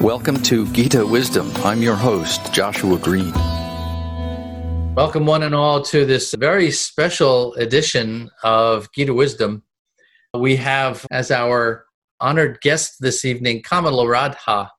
Welcome to Gita Wisdom. I'm your host, Joshua Green. Welcome, one and all, to this very special edition of Gita Wisdom. We have as our honored guest this evening Kamala Radha,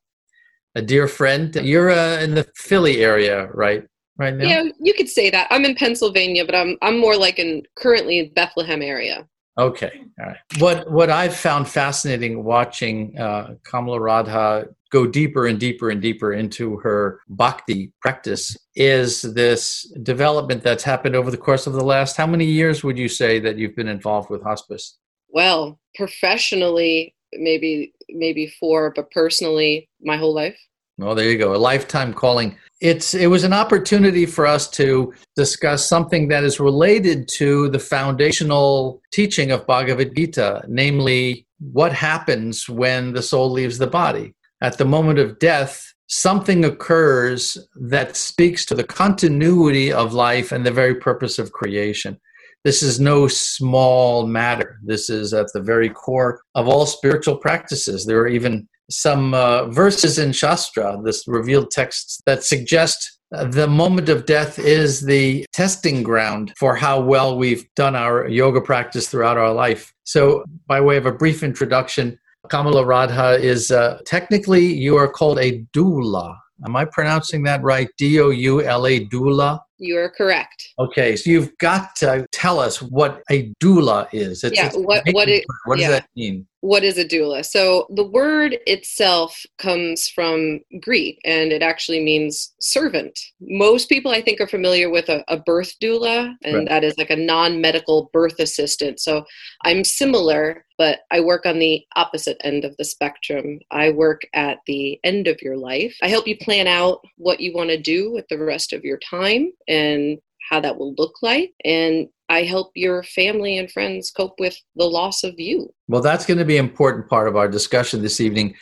a dear friend. You're uh, in the Philly area, right? Right now. Yeah, you could say that. I'm in Pennsylvania, but I'm I'm more like in currently in Bethlehem area. Okay, all right. What what I've found fascinating watching uh, Kamala Radha go deeper and deeper and deeper into her bhakti practice is this development that's happened over the course of the last how many years would you say that you've been involved with hospice? Well, professionally, maybe maybe four, but personally, my whole life. Well, there you go. A lifetime calling. It's it was an opportunity for us to discuss something that is related to the foundational teaching of Bhagavad Gita, namely what happens when the soul leaves the body. At the moment of death, something occurs that speaks to the continuity of life and the very purpose of creation. This is no small matter. This is at the very core of all spiritual practices. There are even some uh, verses in Shastra, this revealed texts, that suggest the moment of death is the testing ground for how well we've done our yoga practice throughout our life. So, by way of a brief introduction, Kamala Radha is uh, technically you are called a doula. Am I pronouncing that right? D O U L A doula? You are correct. Okay, so you've got to tell us what a doula is. It's, yeah, it's what what it what does yeah. that mean? What is a doula? So the word itself comes from Greek and it actually means servant. Most people I think are familiar with a, a birth doula, and right. that is like a non-medical birth assistant. So I'm similar, but I work on the opposite end of the spectrum. I work at the end of your life. I help you plan out what you want to do with the rest of your time and how that will look like. And I help your family and friends cope with the loss of you. Well, that's going to be an important part of our discussion this evening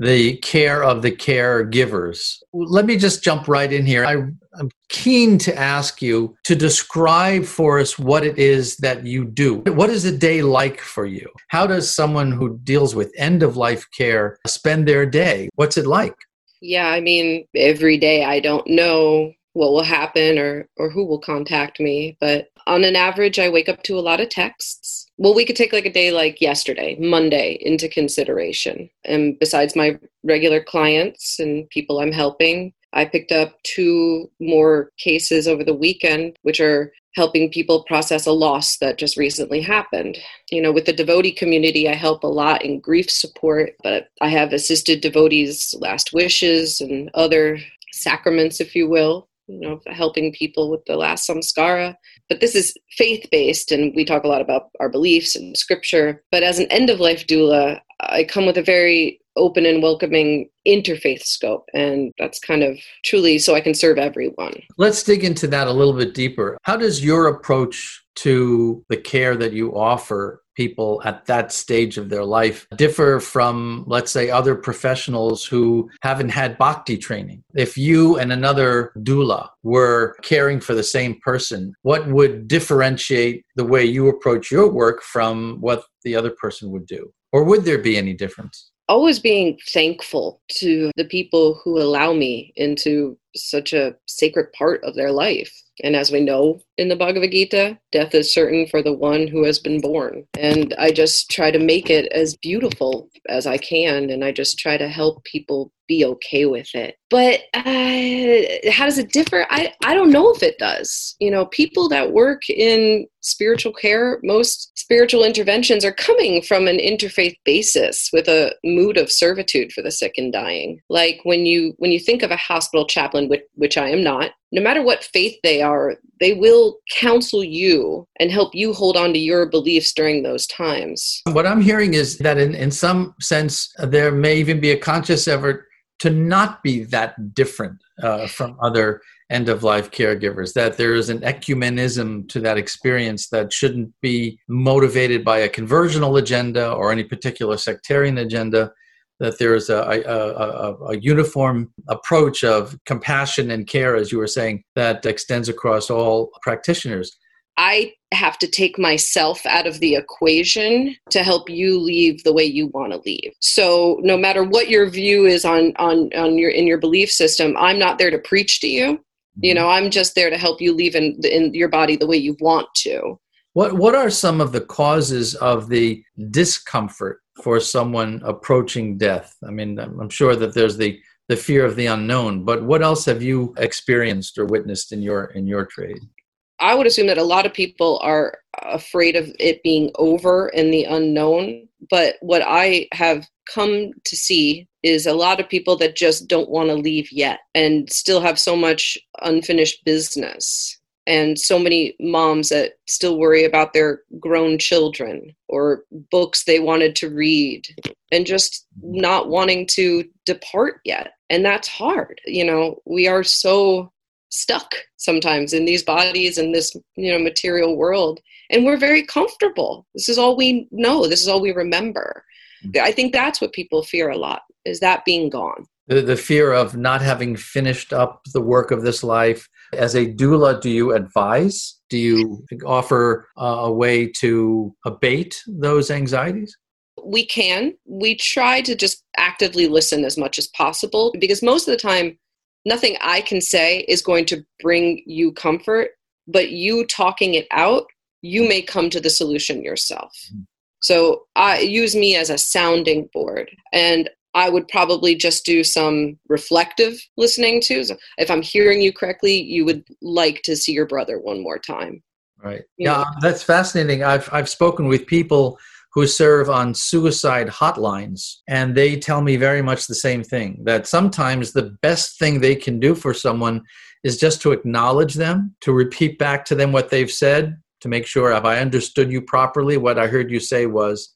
the care of the caregivers. Let me just jump right in here. I, am keen to ask you to describe for us what it is that you do. What is a day like for you? How does someone who deals with end of life care spend their day? What's it like? Yeah, I mean, every day I don't know what will happen or or who will contact me. But on an average i wake up to a lot of texts. Well we could take like a day like yesterday monday into consideration. And besides my regular clients and people i'm helping i picked up two more cases over the weekend which are helping people process a loss that just recently happened. You know, with the devotee community, I help a lot in grief support, but I have assisted devotees' last wishes and other sacraments, if you will you know, helping people with the last samskara. But this is faith based, and we talk a lot about our beliefs and scripture. But as an end of life doula, I come with a very open and welcoming interfaith scope. And that's kind of truly so I can serve everyone. Let's dig into that a little bit deeper. How does your approach to the care that you offer people at that stage of their life differ from, let's say, other professionals who haven't had bhakti training? If you and another doula were caring for the same person, what would differentiate the way you approach your work from what the other person would do? Or would there be any difference? Always being thankful to the people who allow me into such a sacred part of their life. And as we know in the Bhagavad Gita, death is certain for the one who has been born. And I just try to make it as beautiful as I can. And I just try to help people be okay with it. But uh, how does it differ? I, I don't know if it does. You know, people that work in spiritual care, most spiritual interventions are coming from an interfaith basis with a mood of servitude for the sick and dying. Like when you when you think of a hospital chaplain, which, which I am not, no matter what faith they are, they will counsel you and help you hold on to your beliefs during those times. What I'm hearing is that in, in some sense, there may even be a conscious effort to not be that different uh, from other end of life caregivers, that there is an ecumenism to that experience that shouldn't be motivated by a conversional agenda or any particular sectarian agenda, that there is a, a, a, a, uniform approach of compassion and care, as you were saying, that extends across all practitioners. I have to take myself out of the equation to help you leave the way you want to leave. So no matter what your view is on on on your in your belief system, I'm not there to preach to you. You mm-hmm. know, I'm just there to help you leave in in your body the way you want to. What what are some of the causes of the discomfort for someone approaching death? I mean, I'm sure that there's the the fear of the unknown, but what else have you experienced or witnessed in your in your trade? I would assume that a lot of people are afraid of it being over and the unknown. But what I have come to see is a lot of people that just don't want to leave yet and still have so much unfinished business. And so many moms that still worry about their grown children or books they wanted to read and just not wanting to depart yet. And that's hard. You know, we are so stuck sometimes in these bodies and this you know material world and we're very comfortable this is all we know this is all we remember i think that's what people fear a lot is that being gone the, the fear of not having finished up the work of this life as a doula do you advise do you offer a way to abate those anxieties we can we try to just actively listen as much as possible because most of the time nothing I can say is going to bring you comfort, but you talking it out, you may come to the solution yourself. Mm-hmm. So I use me as a sounding board and I would probably just do some reflective listening too. So if I'm hearing you correctly, you would like to see your brother one more time. Right. Yeah, uh, that's fascinating. I've I've spoken with people who serve on suicide hotlines. And they tell me very much the same thing that sometimes the best thing they can do for someone is just to acknowledge them, to repeat back to them what they've said, to make sure have I understood you properly? What I heard you say was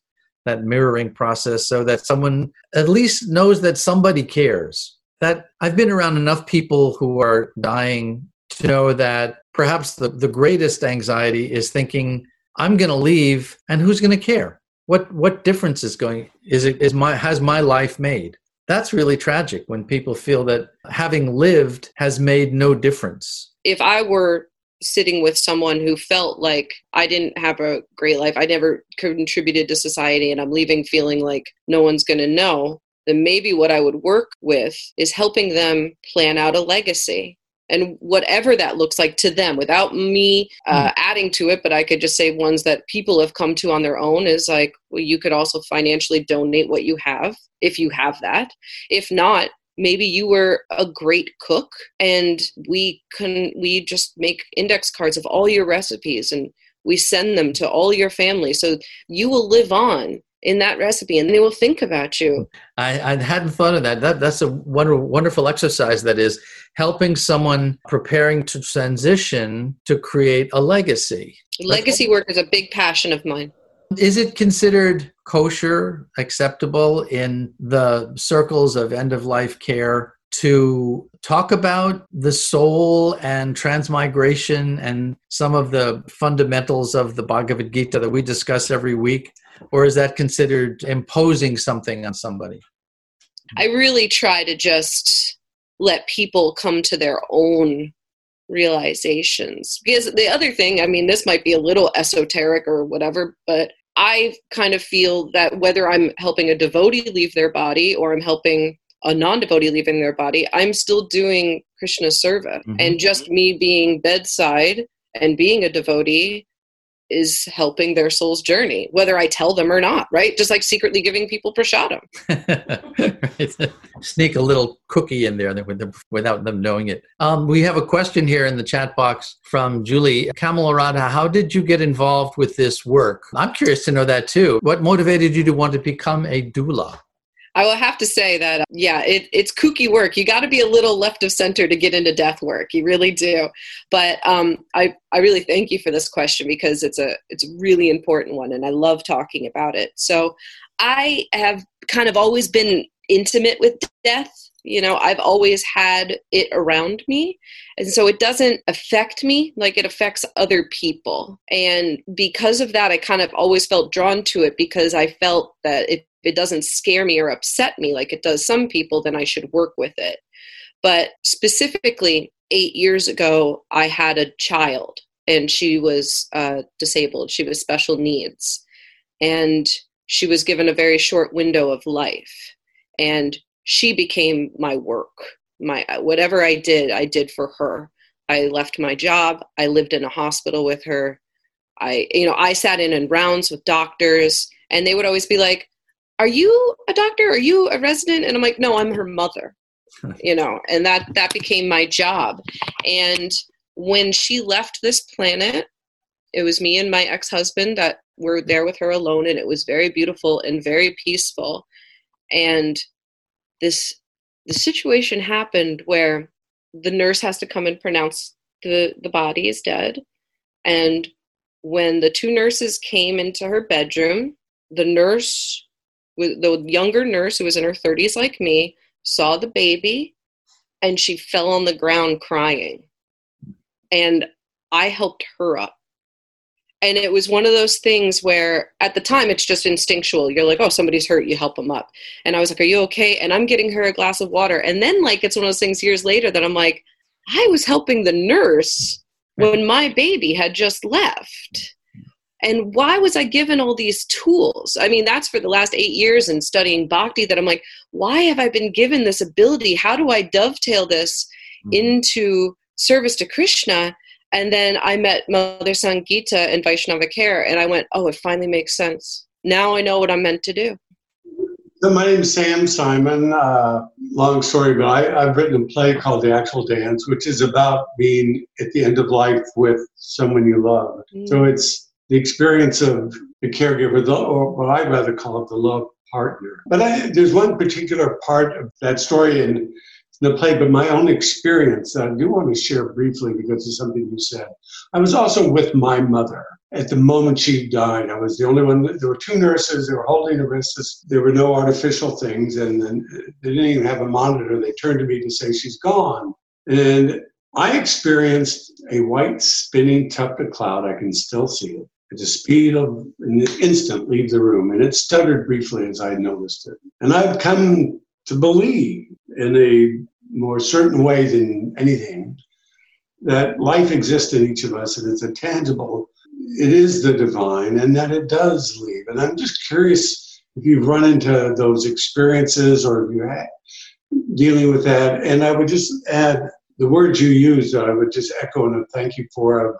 that mirroring process so that someone at least knows that somebody cares. That I've been around enough people who are dying to know that perhaps the, the greatest anxiety is thinking, I'm going to leave and who's going to care? what what difference is going is it is my has my life made that's really tragic when people feel that having lived has made no difference if i were sitting with someone who felt like i didn't have a great life i never contributed to society and i'm leaving feeling like no one's going to know then maybe what i would work with is helping them plan out a legacy and whatever that looks like to them without me uh, mm. adding to it but i could just say ones that people have come to on their own is like well you could also financially donate what you have if you have that if not maybe you were a great cook and we can we just make index cards of all your recipes and we send them to all your family. So you will live on in that recipe and they will think about you. I, I hadn't thought of that. that that's a wonderful, wonderful exercise that is helping someone preparing to transition to create a legacy. Legacy work is a big passion of mine is it considered kosher acceptable in the circles of end of life care to talk about the soul and transmigration and some of the fundamentals of the Bhagavad Gita that we discuss every week? Or is that considered imposing something on somebody? I really try to just let people come to their own realizations. Because the other thing, I mean, this might be a little esoteric or whatever, but I kind of feel that whether I'm helping a devotee leave their body or I'm helping a non-devotee leaving their body i'm still doing krishna seva mm-hmm. and just me being bedside and being a devotee is helping their soul's journey whether i tell them or not right? Just like secretly giving people prasadam sneak a little cookie in there without them knowing it. Um, we have a question here in the chat box from julie. Kamala Radha how did you get involved with this work? I'm curious to know that too. What motivated you to want to become a doula I will have to say that, yeah, it, it's kooky work. You got to be a little left of center to get into death work. You really do. But um, I, I really thank you for this question because it's a, it's a really important one and I love talking about it. So I have kind of always been intimate with death. You know, I've always had it around me. And so it doesn't affect me like it affects other people. And because of that, I kind of always felt drawn to it because I felt that it it doesn't scare me or upset me like it does some people, then I should work with it. But specifically, eight years ago, I had a child and she was uh, disabled. She was special needs, and she was given a very short window of life, and she became my work. My whatever I did, I did for her. I left my job. I lived in a hospital with her. I, you know, I sat in in rounds with doctors, and they would always be like, "Are you a doctor? Are you a resident?" And I'm like, "No, I'm her mother." you know, and that that became my job. And when she left this planet, it was me and my ex-husband that were there with her alone, and it was very beautiful and very peaceful. And this the situation happened where the nurse has to come and pronounce the the body is dead and when the two nurses came into her bedroom, the nurse, the younger nurse who was in her 30s like me, saw the baby and she fell on the ground crying. And I helped her up. And it was one of those things where at the time it's just instinctual. You're like, oh, somebody's hurt, you help them up. And I was like, are you okay? And I'm getting her a glass of water. And then, like, it's one of those things years later that I'm like, I was helping the nurse when my baby had just left. And why was I given all these tools? I mean, that's for the last eight years in studying bhakti that I'm like, why have I been given this ability? How do I dovetail this mm-hmm. into service to Krishna? And then I met Mother sangita and Vaishnava Care, and I went, oh, it finally makes sense. Now I know what I'm meant to do. So my name is Sam Simon. Uh, long story, but I, have written a play called The Actual Dance, which is about being at the end of life with someone you love. Mm. So it's the experience of the caregiver, the, or what I rather call it the love partner. But I, there's one particular part of that story in the play, but my own experience that I do want to share briefly because of something you said. I was also with my mother at the moment she died. I was the only one. There were two nurses. They were holding her wrists. There were no artificial things, and, and uh, they didn't even have a monitor. They turned to me to say she's gone, and I experienced a white spinning tuft of cloud. I can still see it at the speed of an instant leave the room, and it stuttered briefly as I noticed it. And I've come to believe in a more certain way than anything that life exists in each of us, and it's a tangible it is the divine and that it does leave. And I'm just curious if you've run into those experiences or if you're dealing with that. And I would just add the words you used, I would just echo and thank you for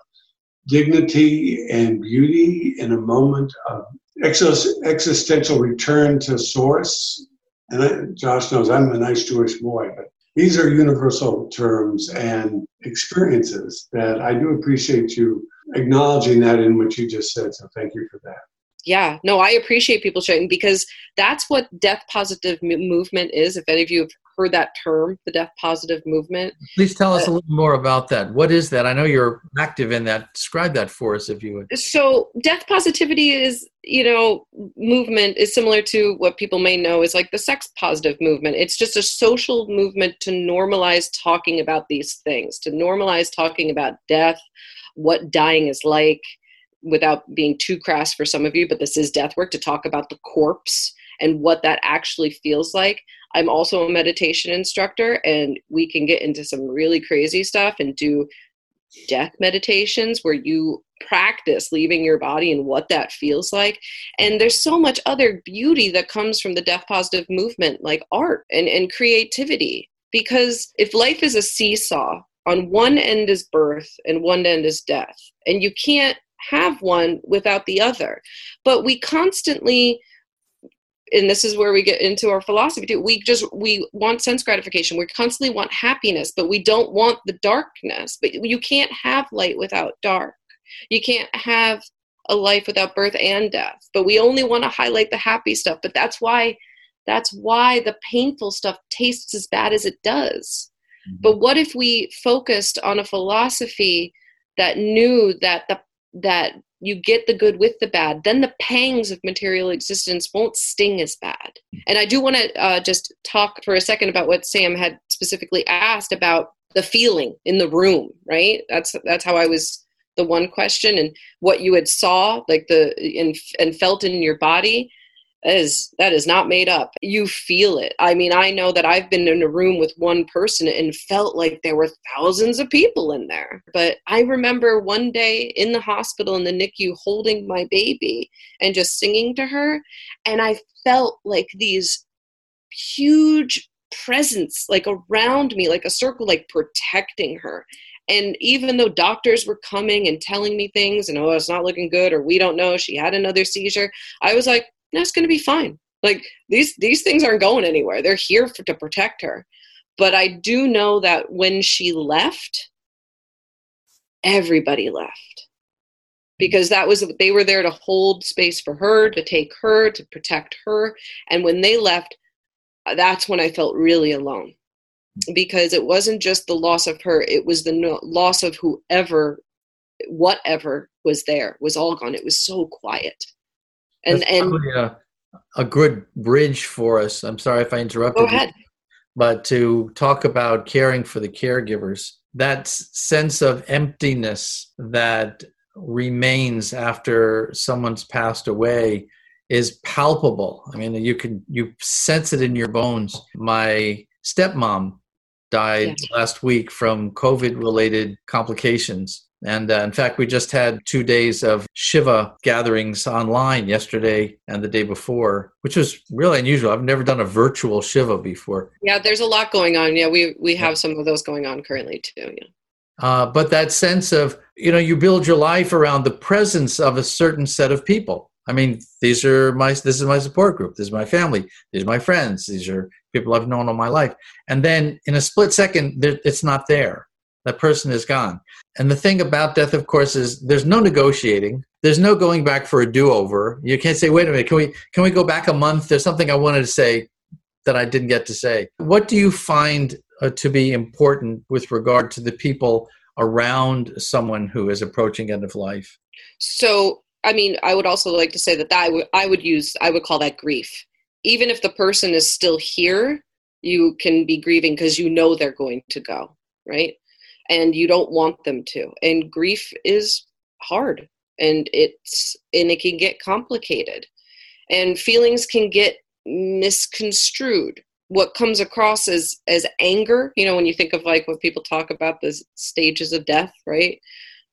dignity and beauty in a moment of existential return to source. And I, Josh knows I'm a nice Jewish boy, but these are universal terms and experiences that I do appreciate you acknowledging that in what you just said. So thank you for that. Yeah, no, I appreciate people sharing because that's what death positive movement is. If any of you have heard that term, the death positive movement. Please tell us uh, a little more about that. What is that? I know you're active in that. Describe that for us, if you would. So, death positivity is, you know, movement is similar to what people may know is like the sex positive movement. It's just a social movement to normalize talking about these things, to normalize talking about death, what dying is like without being too crass for some of you, but this is death work to talk about the corpse and what that actually feels like. I'm also a meditation instructor, and we can get into some really crazy stuff and do death meditations where you practice leaving your body and what that feels like. And there's so much other beauty that comes from the death positive movement, like art and, and creativity. Because if life is a seesaw, on one end is birth and one end is death. And you can't have one without the other. But we constantly and this is where we get into our philosophy too. We just we want sense gratification. We constantly want happiness but we don't want the darkness. But you can't have light without dark. You can't have a life without birth and death. But we only want to highlight the happy stuff. But that's why that's why the painful stuff tastes as bad as it does. Mm-hmm. but what if we focused on a philosophy that knew that the that you get the good with the bad, then the pangs of material existence won't sting as bad. And I do want to uh, just talk for a second about what Sam had specifically asked about the feeling in the room, right? That's that's how I was the one question and what you had saw like the and and felt in your body that is that is not made up. You feel it. I mean i know that i've been in a room with one person and felt like there were thousands of people in there. But i remember one day in the hospital in the nicu holding my baby and just singing to her and i felt like these huge presence like around me like a circle like protecting her. And even though doctors were coming and telling me things and oh it's not looking good or we don't know she had another seizure i was like that's going to be fine. Like these these things aren't going anywhere. They're here for, to protect her. But I do know that when she left, everybody left because that was they were there to hold space for her, to take her, to protect her. And when they left, uh, that's when I felt really alone because it wasn't just the loss of her, it was the no- loss of whoever, whatever was there was all gone. It was so quiet and That's and a, a, good bridge for us. I'm sorry if I interrupted. Go ahead. You, but to talk about caring for the caregivers, that sense of emptiness that remains after someone's passed away is palpable. I mean, you can you sense it in your bones. My stepmom died yes. last week from COVID related complications. And uh, in fact, we just had two days of Shiva gatherings online yesterday and the day before, which was really unusual. I've never done a virtual Shiva before. Yeah, there's a lot going on. Yeah, we, we have some of those going on currently too. Yeah. Uh, but that sense of, you know, you build your life around the presence of a certain set of people. I mean, these are my, this is my support group. This is my family. These are my friends. These are people I've known all my life. And then in a split second, it's not there that person is gone. And the thing about death, of course, is there's no negotiating. There's no going back for a do-over. You can't say, "Wait a minute, can we can we go back a month?" There's something I wanted to say that I didn't get to say. What do you find uh, to be important with regard to the people around someone who is approaching end of life? So, I mean, I would also like to say that, that I, w- I would use I would call that grief. Even if the person is still here, you can be grieving because you know they're going to go, right? And you don't want them to. And grief is hard and it's and it can get complicated. And feelings can get misconstrued. What comes across as as anger you know when you think of like when people talk about the stages of death right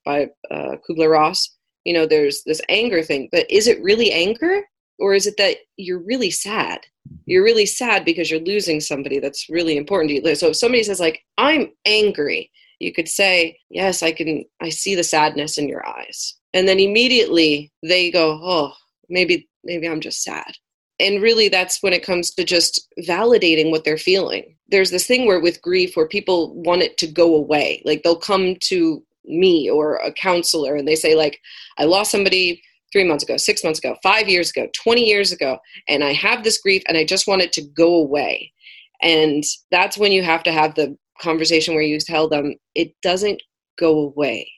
by uh, kubler-ross you know there's this anger thing. But is it really anger or is it that you're really sad? You're really sad because you're losing somebody that's really important to you. So if somebody says like i'm angry you could say, Yes, I can, I see the sadness in your eyes. And then immediately they go, Oh, maybe, maybe I'm just sad. And really, that's when it comes to just validating what they're feeling. There's this thing where with grief, where people want it to go away. Like they'll come to me or a counselor and they say, like, I lost somebody three months ago, six months ago, five years ago, 20 years ago, and I have this grief and I just want it to go away. And that's when you have to have the conversation where you tell them it doesn't go away.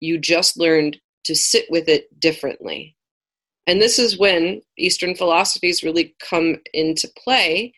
You just learned to sit with it differently. And this is when Eastern philosophies really come into play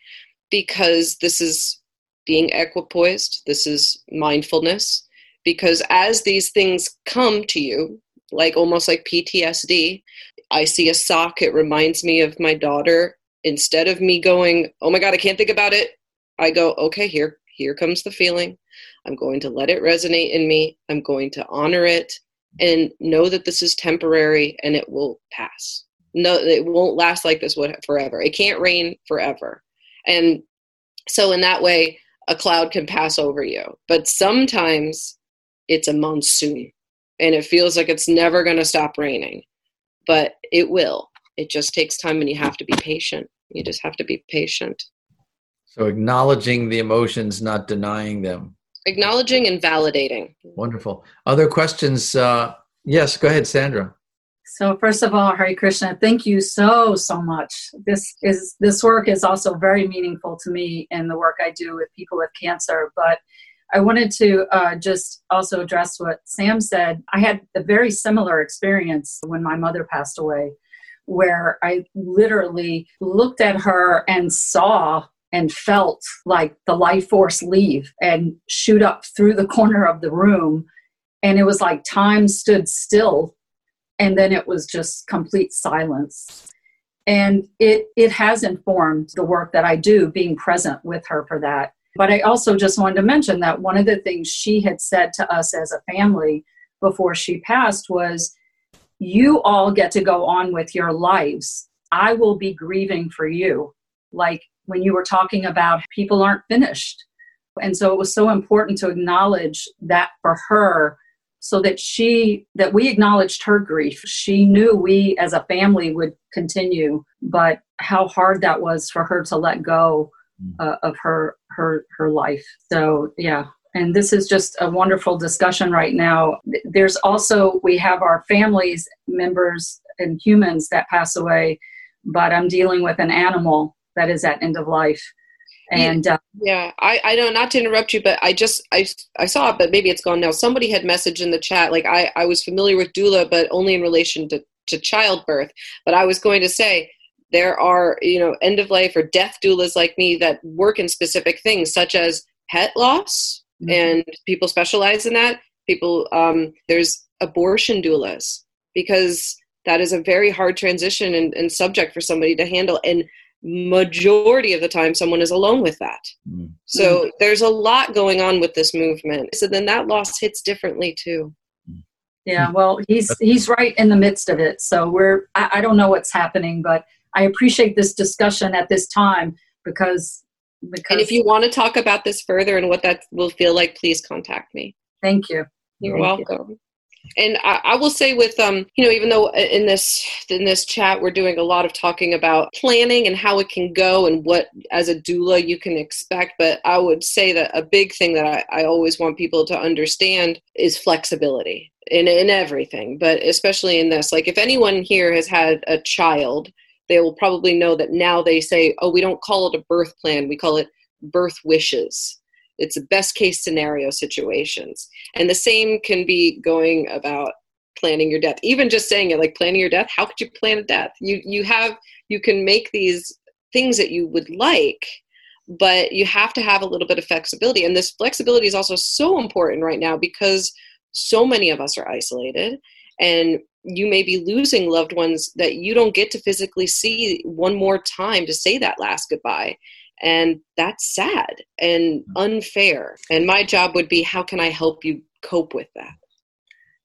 because this is being equipoised, this is mindfulness. Because as these things come to you, like almost like PTSD, I see a sock, it reminds me of my daughter. Instead of me going, oh my God, I can't think about it, I go, okay, here, here comes the feeling. I'm going to let it resonate in me. I'm going to honor it and know that this is temporary and it will pass. No, it won't last like this forever. It can't rain forever. And so, in that way, a cloud can pass over you. But sometimes it's a monsoon and it feels like it's never going to stop raining, but it will. It just takes time and you have to be patient. You just have to be patient. So acknowledging the emotions, not denying them. Acknowledging and validating. Wonderful. Other questions? Uh, yes, go ahead, Sandra. So first of all, Hare Krishna, thank you so so much. This is this work is also very meaningful to me in the work I do with people with cancer. But I wanted to uh, just also address what Sam said. I had a very similar experience when my mother passed away, where I literally looked at her and saw and felt like the life force leave and shoot up through the corner of the room. And it was like time stood still, and then it was just complete silence. and it it has informed the work that I do, being present with her for that. But I also just wanted to mention that one of the things she had said to us as a family before she passed was, "You all get to go on with your lives. I will be grieving for you." Like when you were talking about people aren't finished. And so it was so important to acknowledge that for her so that she that we acknowledged her grief she knew we as a family would continue but how hard that was for her to let go mm. uh, of her her her life so yeah and this is just a wonderful discussion right now there's also we have our families members and humans that pass away but i'm dealing with an animal that is at end of life. And uh, yeah i i know not to interrupt you but i just i i saw it but maybe it's gone now. Somebody had messaged in the chat like i i was familiar with doula but only in relation to to childbirth. But i was going to say there are you know end of life or death doulas like me that work in specific things such as pet loss mm-hmm. and people specialize in that. People um there's abortion doulas because that is a very hard transition and, and subject for somebody to handle. And majority of the time someone is alone with that. Mm. so there's a lot going on with this movement. So then that loss hits differently too. Yeah well he's he's right in the midst of it. So we're I, I, don't know what's happening but i appreciate this discussion at this time because because and if you want to talk about this further and what that will feel like please contact me. Thank you. You're thank welcome. you and I, I, will say with um you know even though in this in this chat we're doing a lot of talking about planning and how it can go and what as a doula you can expect but i would say that a big thing that i, I always want people to understand is flexibility in, in everything but especially in this. Like if anyone here has had a child they will probably know that now they say oh we don't call it a birth plan we call it birth wishes it's best case scenario situations. And the same can be going about planning your death. Even just saying it like planning your death how could you plan a death? You you have you can make these things that you would like but you have to have a little bit of flexibility. And this flexibility is also so important right now because so many of us are isolated and you may be losing loved ones that you don't get to physically see one more time to say that last goodbye and that's sad and mm-hmm. unfair. And my job would be how can I help you cope with that?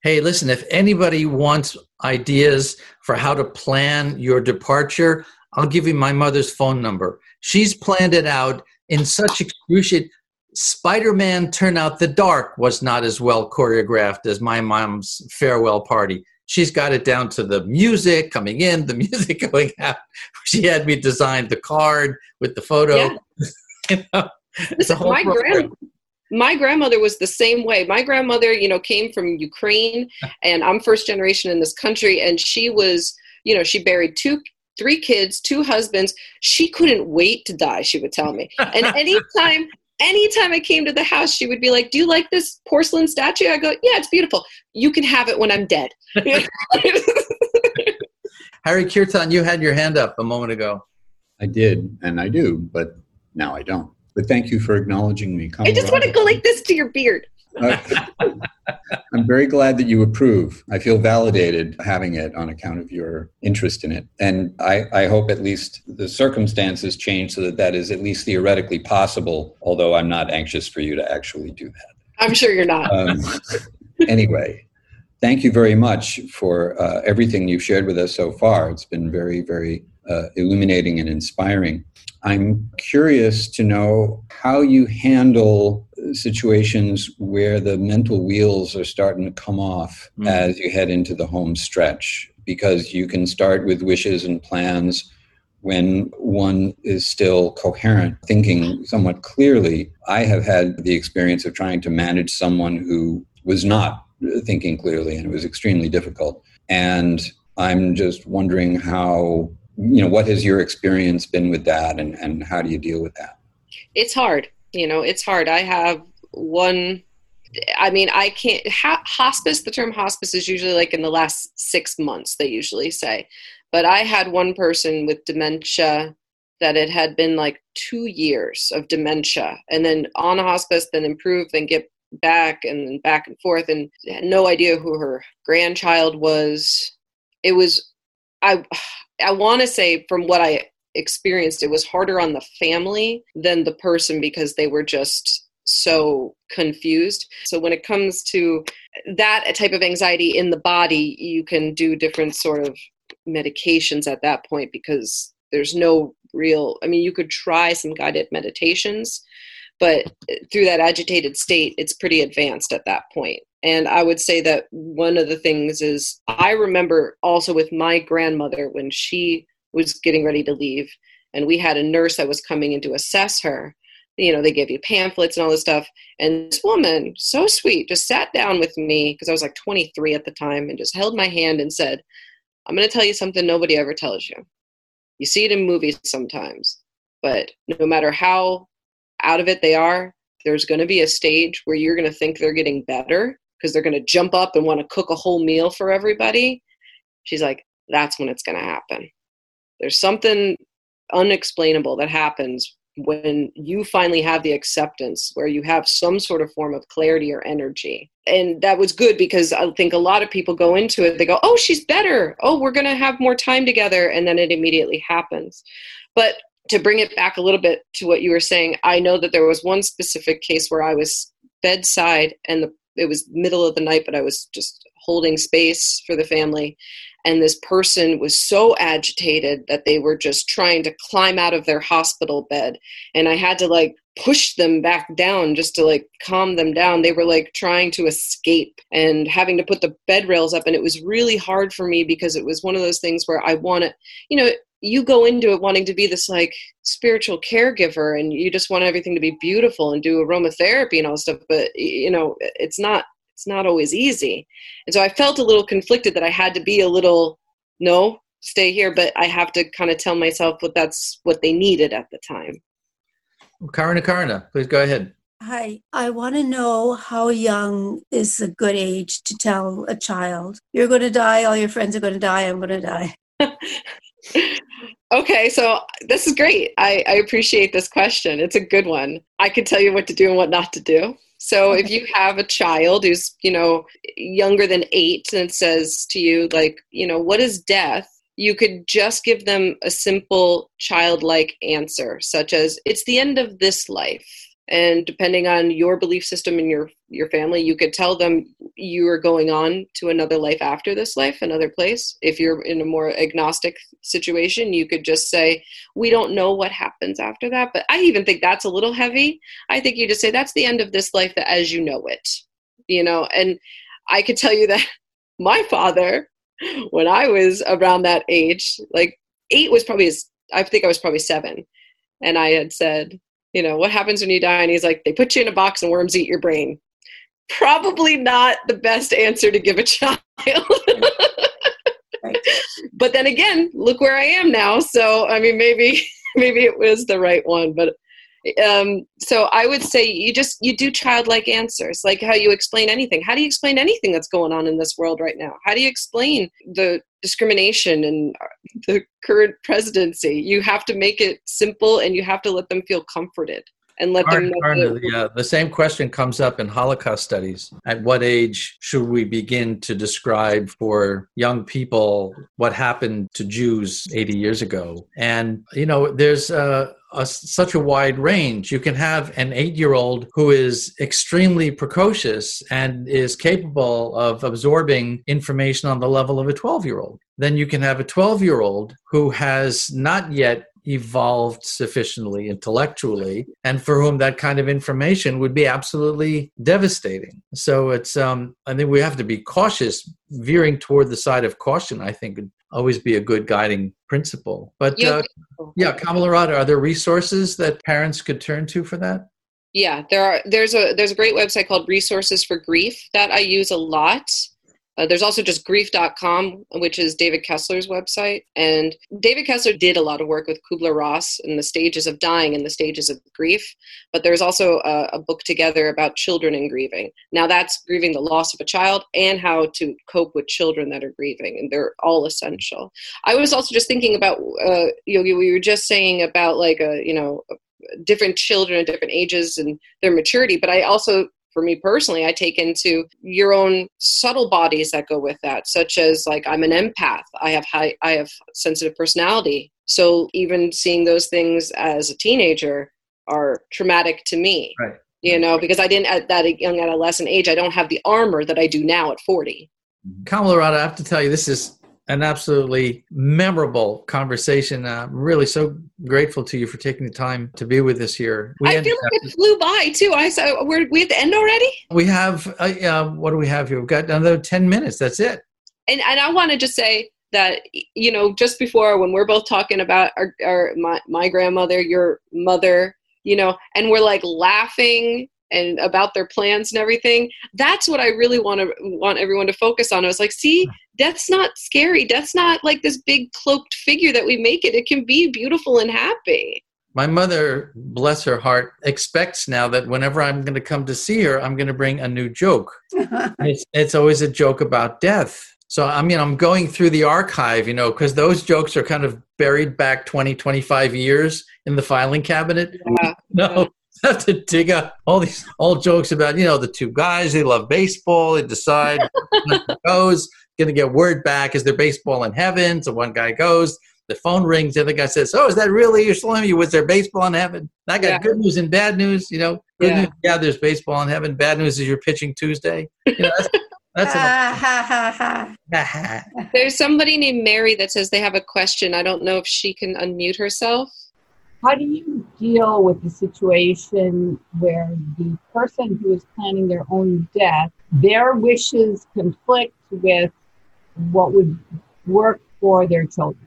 Hey, listen, if anybody wants ideas for how to plan your departure, I'll give you my mother's phone number. She's planned it out in such excruciating. Spider Man Turn Off the Dark was not as well choreographed as my mom's farewell party she's got it down to the music coming in, the music going out. She had me design the card with the photo. Yeah. you know, Listen, my grand, my grandmother was the same way. My grandmother, you know, came from Ukraine, and I'm first generation in this country, and she was, you know, she buried two three kids, two husbands. She couldn't wait to die, she would tell me. And anytime anytime I came to the house, she would be like, Do you like this porcelain statue? I go, Yeah, it's beautiful. You can have it when I'm dead. Hari Kirtan, you had your hand up a moment ago. I did, and I do, but now I don't. But thank you for acknowledging me. I just want to go like this to your beard. I'm very glad that you approve. I feel validated having it on account of your interest in it. And I, I hope at least the circumstances change so that that is at least theoretically possible, although I'm not anxious for you to actually do that. I'm sure you're not. Um, anyway, thank you very much for uh, everything you've shared with us so far. It's been very, very uh, illuminating and inspiring. I'm curious to know how you handle situations where the mental wheels are starting to come off mm. as you head into the home stretch, because you can start with wishes and plans when one is still coherent, thinking somewhat clearly. I have had the experience of trying to manage someone who was not thinking clearly, and it was extremely difficult. And I'm just wondering how you know what has your experience been with that and, and how do you deal with that it's hard you know it's hard. I have one i mean i can't ha- hospice the term hospice is usually like in the last six months they usually say. But i had one person with dementia that it had been like two years of dementia and then on a hospice then improve then get back and then back and forth and no idea who her grandchild was. It was I I want to say from what I experienced, it was harder on the family than the person because they were just so confused. So when it comes to that type of anxiety in the body, you can do different sort of medications at that point because there's no real I mean you could try some guided meditations, but through that agitated state it's pretty advanced at that point. And I would say that one of the things is I remember also with my grandmother when she was getting ready to leave. And we had a nurse that was coming in to assess her. You know they gave you pamphlets and all this stuff. And this woman so sweet just sat down with me because i was like 23 at the time and just held my hand and said i'm going to tell you something nobody ever tells you. You see it in movies sometimes but no matter how out of it they are there's going to be a stage where you're going to think they're getting better because they're going to jump up and want to cook a whole meal for everybody. She's like that's when it's going to happen there's something unexplainable that happens when you finally have the acceptance where you have some sort of form of clarity or energy. And that was good because i think a lot of people go into it they go oh she's better. Oh we're going to have more time together. And then it immediately happens. But to bring it back a little bit to what you were saying i know that there was one specific case where i was bedside and the, it was middle of the night but i was just holding space for the family and this person was so agitated that they were just trying to climb out of their hospital bed. And i had to like push them back down just to like calm them down. They were like trying to escape and having to put the bed rails up. And it was really hard for me because it was one of those things where i wanted you know you go into it wanting to be this like spiritual caregiver and you just want everything to be beautiful and do aromatherapy and all stuff. But you know it's not it's not always easy. And so I felt a little conflicted that I had to be a little, no, stay here, but I have to kind of tell myself that that's what they needed at the time. Karina Karina, please go ahead. Hi, I want to know how young is a good age to tell a child, you're going to die, all your friends are going to die, I'm going to die. okay, so this is great. I, I appreciate this question. It's a good one. I can tell you what to do and what not to do. So if you have a child who's, you know, younger than eight and says to you, like, you know, what is death? You could just give them a simple childlike answer, such as, it's the end of this life and depending on your belief system and your your family you could tell them you are going on to another life after this life another place. If you're in a more agnostic situation you could just say we don't know what happens after that. But i even think that's a little heavy. I think you just say that's the end of this life that as you know it you know? And i could tell you that my father when i was around that age like eight was probably his i think i was probably seven. And i had said you know, what happens when you die? And he's like, they put you in a box and worms eat your brain. Probably not the best answer to give a child. But then again, look where I am now. So, I mean, maybe, maybe it was the right one, but um, so I would say you just you do childlike answers, like how you explain anything. How do you explain anything that's going on in this world right now? How do you explain the discrimination and the current presidency? You have to make it simple, and you have to let them feel comforted and let them know. yeah, the same question comes up in Holocaust studies. At what age should we begin to describe for young people what happened to Jews 80 years ago? And, you know, there's a, a, such a wide range. You can have an eight year old who is extremely precocious and is capable of absorbing information on the level of a 12 year old. Then you can have a 12 year old who has not yet evolved sufficiently intellectually and for whom that kind of information would be absolutely devastating. So it's um i think we have to be cautious. Veering toward the side of caution i think would always be a good guiding principle. But uh, yeah kamala are there resources that parents could turn to for that? Yeah there are there's a there's a great website called resources for grief that i use a lot uh, there's also just grief.com, which is David Kessler's website. And David Kessler did a lot of work with Kubler Ross in the stages of dying and the stages of grief. But there's also a, a, book together about children and grieving. Now, that's grieving the loss of a child and how to cope with children that are grieving. And they're all essential. I was also just thinking about, uh, Yogi, we were just saying about like, a, you know, different children at different ages and their maturity. But I also for me personally, I take into your own subtle bodies that go with that, such as like I'm an empath. I have high, I have sensitive personality. So even seeing those things as a teenager are traumatic to me. Right. You know, because I didn't at that young adolescent age, I don't have the armor that I do now at 40. Mm-hmm. Kamala Radha, I have to tell you, this is an absolutely memorable conversation. I'm really so grateful to you for taking the time to be with us here. We I feel like it flew by too. I saw we're, we have to end already. We have uh, uh, what do we have here? We've got another ten minutes. That's it. And and I want to just say that you know just before when we're both talking about our, our my my grandmother, your mother, you know, and we're like laughing and about their plans and everything that's what i really want to want everyone to focus on i was like see death's not scary. Death's not like this big cloaked figure that we make it. It can be beautiful and happy. My mother bless her heart expects now that whenever i'm going to come to see her i'm going to bring a new joke. It's, it's always a joke about death. So i mean i'm going through the archive you know because those jokes are kind of buried back 20 25 years in the filing cabinet. Yeah. no have to dig up all these old jokes about you know the two guys they love baseball they decide goes going to get word back is there baseball in heaven? So one guy goes the phone rings the other guy says oh is that really your salami was there baseball in heaven? I got yeah. good news and bad news you know? Good yeah. news yeah there's baseball in heaven. Bad news is you're pitching tuesday. You know, that's, that's there's somebody named mary that says they have a question. I don't know if she can unmute herself. How do you deal with the situation where the person who is planning their own death, their wishes conflict with what would work for their children?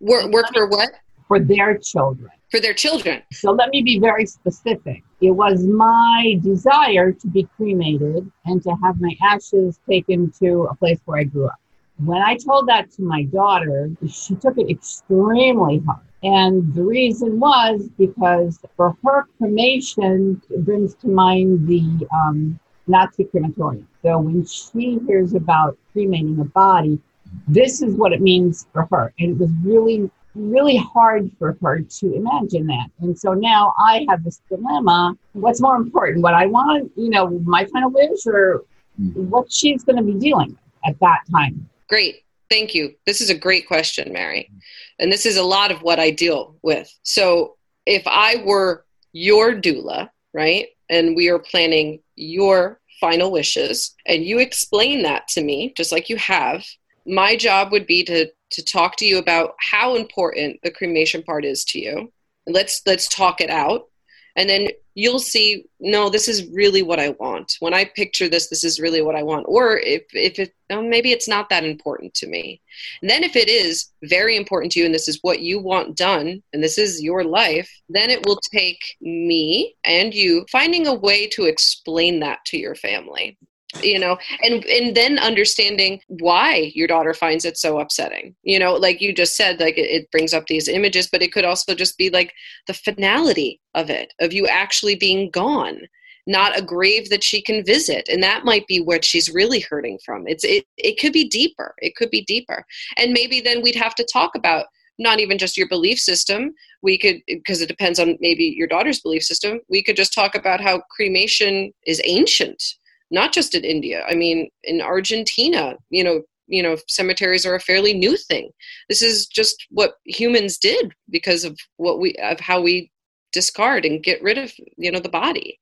Work, work for what? For their children. For their children. So let me be very specific. It was my desire to be cremated and to have my ashes taken to a place where I grew up. When I told that to my daughter, she took it extremely hard and the reason was because for her cremation brings to mind the um, Nazi crematorium. So when she hears about cremating a body, this is what it means for her. And it was really, really hard for her to imagine that. And so now I have this dilemma. What's more important? What I want, you know, my final wish or what she's going to be dealing with at that time? Great. Thank you. This is a great question, Mary. And this is a lot of what I deal with. So if I were your doula, right, and we are planning your final wishes, and you explain that to me, just like you have, my job would be to to talk to you about how important the cremation part is to you. Let's let's talk it out and then you'll see no this is really what i want. When i picture this this is really what i want. Or if if it oh, maybe it's not that important to me. And then if it is very important to you and this is what you want done and this is your life then it will take me and you finding a way to explain that to your family you know and and then understanding why your daughter finds it so upsetting you know like you just said like it, it, brings up these images but it could also just be like the finality of it of you actually being gone not a grave that she can visit. And that might be what she's really hurting from. It's it it could be deeper. It could be deeper. And maybe then we'd have to talk about not even just your belief system. We could because it depends on maybe your daughter's belief system. We could just talk about how cremation is ancient not just in India. I mean, in Argentina, you know, you know, cemeteries are a fairly new thing. This is just what humans did because of what we of how we discard and get rid of, you know, the body.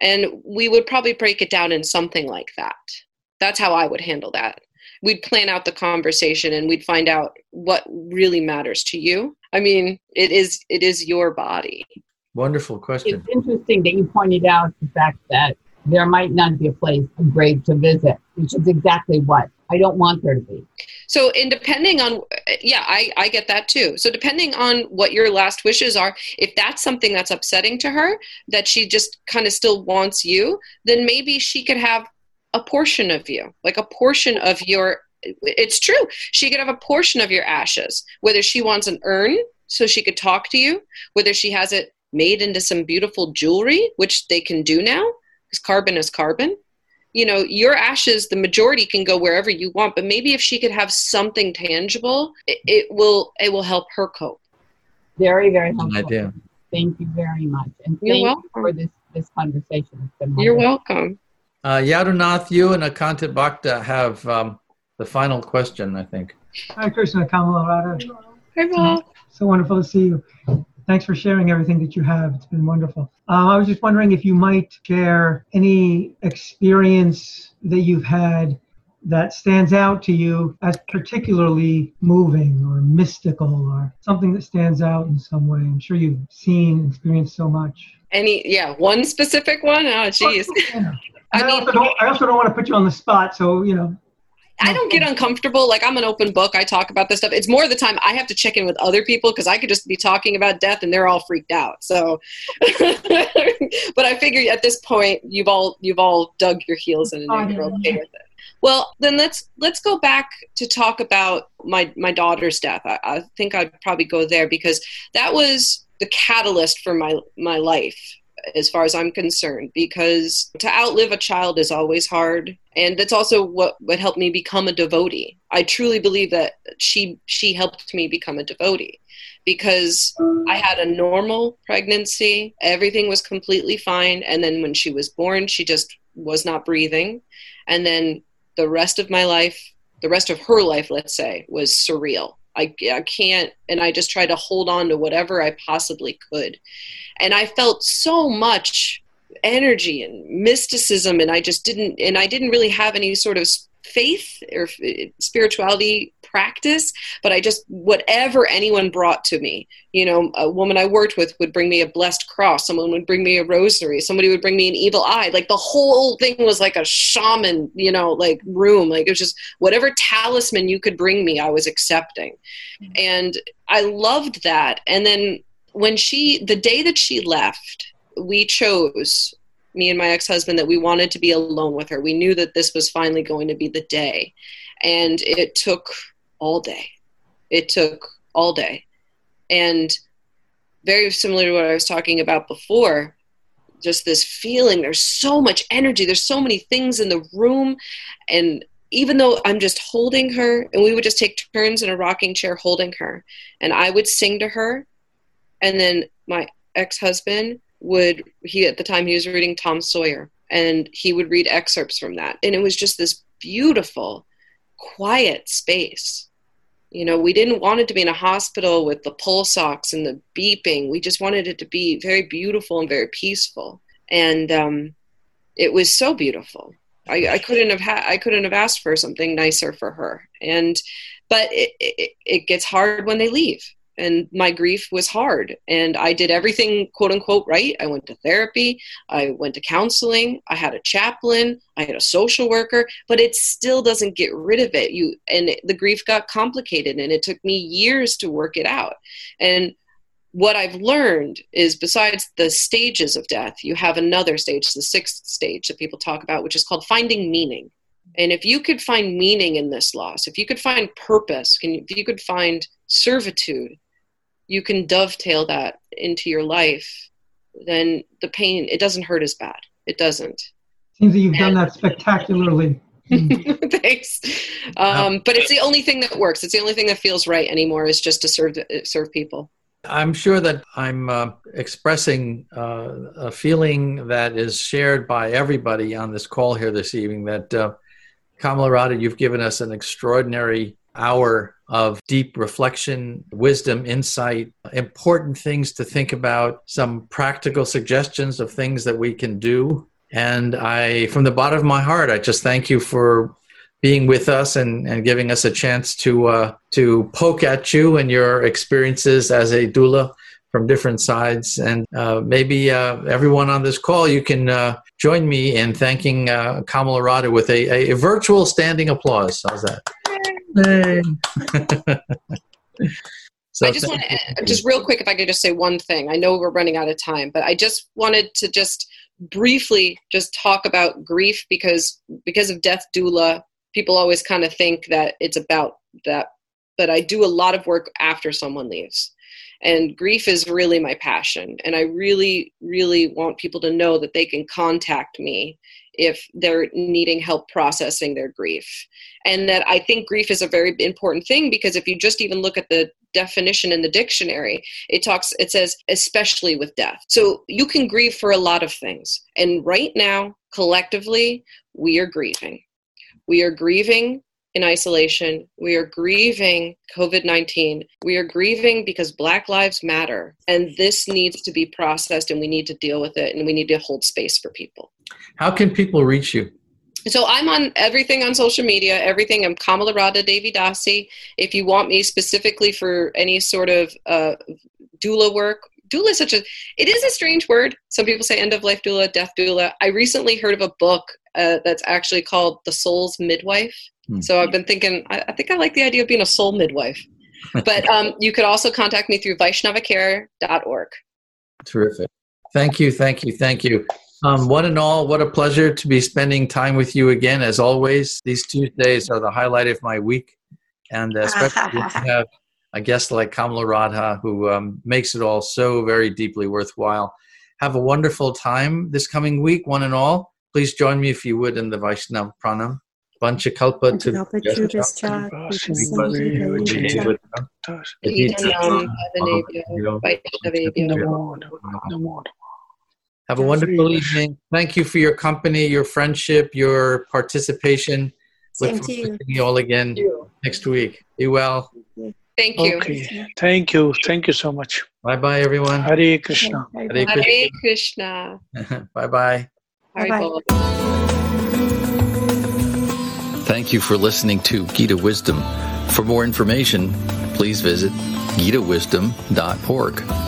And we would probably break it down in something like that. That's how I would handle that. We'd plan out the conversation and we'd find out what really matters to you. I mean, it is it is your body. Wonderful question. It's interesting that you pointed out the fact that there might not be a place, a grave to visit, which is exactly what I don't want there to be. So, in depending on, yeah, I, I get that too. So, depending on what your last wishes are, if that's something that's upsetting to her, that she just kind of still wants you, then maybe she could have a portion of you, like a portion of your. It's true. She could have a portion of your ashes, whether she wants an urn so she could talk to you, whether she has it made into some beautiful jewelry, which they can do now because carbon is carbon you know your ashes the majority can go wherever you want but maybe if she could have something tangible it, it will it will help her cope very very helpful idea. thank you very much and thank You're welcome. you for this this conversation. It's been You're welcome. Uh, Yadunath, you and Akanta Bhakta have um, the final question, I think. Hare, Krishna Kamala Radha. Hi, Bob. So wonderful to see you. Thanks for sharing everything that you have. It's been wonderful. Um, I was just wondering if you might share any experience that you've had that stands out to you as particularly moving or mystical or something that stands out in some way. I'm sure you've seen, experienced so much. Any, yeah, one specific one? Oh, geez. Yeah. I I, mean- also don't, I also don't want to put you on the spot, so you know. I don't get uncomfortable. Like I'm an open book. I talk about this stuff. It's more the time I have to check in with other people because I could just be talking about death and they're all freaked out. So, but I figure at this point you've all you've all dug your heels in and you're okay with it. Well, then let's let's go back to talk about my my daughter's death. I, I think I'd probably go there because that was the catalyst for my my life as far as I'm concerned, because to outlive a child is always hard, and that's also what what helped me become a devotee. I truly believe that she she helped me become a devotee, because I had a normal pregnancy, everything was completely fine, and then when she was born, she just was not breathing, and then the rest of my life, the rest of her life, let's say, was surreal. I, I can't, and I just tried to hold on to whatever I possibly could. And I felt so much energy and mysticism, and I just didn't, and I didn't really have any sort of faith or uh, spirituality practice, but I just whatever anyone brought to me, you know, a woman I worked with would bring me a blessed cross, someone would bring me a rosary, somebody would bring me an evil eye, like the whole thing was like a shaman, you know, like room, like it was just whatever talisman you could bring me, I was accepting, mm-hmm. and I loved that, and then when she the day that she left we chose me and my ex-husband that we wanted to be alone with her. We knew that this was finally going to be the day. And it took all day. It took all day. And very similar to what i was talking about before just this feeling there's so much energy. There's so many things in the room. And even though i'm just holding her and we would just take turns in a rocking chair holding her and i would sing to her. And then my ex-husband would he at the time he was reading tom sawyer and he would read excerpts from that. And it was just this beautiful quiet space. You know we didn't want it to be in a hospital with the pulse ox and the beeping. We just wanted it to be very beautiful and very peaceful. And um, it was so beautiful. I, I couldn't have had i couldn't have asked for something nicer for her. And but it, it, it gets hard when they leave and my grief was hard. And i did everything quote unquote right. I went to therapy. I went to counseling. I had a chaplain. I had a social worker. But it still doesn't get rid of it. You and the grief got complicated and it took me years to work it out. And what i've learned is besides the stages of death you have another stage the sixth stage that people talk about which is called finding meaning. And if you could find meaning in this loss if you could find purpose can if you could find servitude you can dovetail that into your life, then the pain it doesn't hurt as bad. It doesn't. Seems that you've done that spectacularly. Thanks. Um, but it's the only thing that works. It's the only thing that feels right anymore is just to serve serve people. I'm sure that I'm uh, expressing uh, a feeling that is shared by everybody on this call here this evening. That uh, Kamala Radha, you've given us an extraordinary hour of deep reflection, wisdom, insight, important things to think about, some practical suggestions of things that we can do. And I, from the bottom of my heart, I just thank you for being with us and, and giving us a chance to uh, to poke at you and your experiences as a doula from different sides. And uh, maybe uh, everyone on this call, you can uh, join me in thanking uh, Kamala Radha with a, a virtual standing applause. How's that? so I just want to uh, just real quick, if I could just say one thing. I know we're running out of time, but I just wanted to just briefly just talk about grief because because of death doula, people always kind of think that it's about that, but I do a lot of work after someone leaves. And grief is really my passion. And I really, really want people to know that they can contact me if they're needing help processing their grief and that i think grief is a very important thing because if you just even look at the definition in the dictionary it talks it says especially with death so you can grieve for a lot of things and right now collectively we are grieving we are grieving in isolation. We are grieving COVID 19. We are grieving because Black Lives Matter. And this needs to be processed and we need to deal with it and we need to hold space for people. How can people reach you? So I'm on everything on social media, everything. I'm Kamala Radha Devi Dasi. If you want me specifically for any sort of uh, doula work, doula is such a it is a strange word some people say end of life doula death doula i recently heard of a book uh, that's actually called the soul's midwife Hmm. So I've been thinking, I, I, think I like the idea of being a soul midwife. but um, you could also contact me through vaishnavacare.org. Terrific. Thank you, thank you, thank you. Um, one and all, what a pleasure to be spending time with you again. As always, these Tuesdays are the highlight of my week. And especially to have a guest like Kamala Radha, who um, makes it all so very deeply worthwhile. Have a wonderful time this coming week, one and all. Please join me if you would in the Vaishnav Pranam. Panchakalpa to Have a wonderful evening. Thank you for your company, your friendship, your participation. Same Look to you. you all again next week. Be well. Thank you. Okay. Thank you. Thank you so much. Bye bye, everyone. Hare Krishna. Hare Krishna. Hare Krishna. bye bye. Bye bye. Thank you for listening to Gita Wisdom. For more information, please visit gitawisdom.org.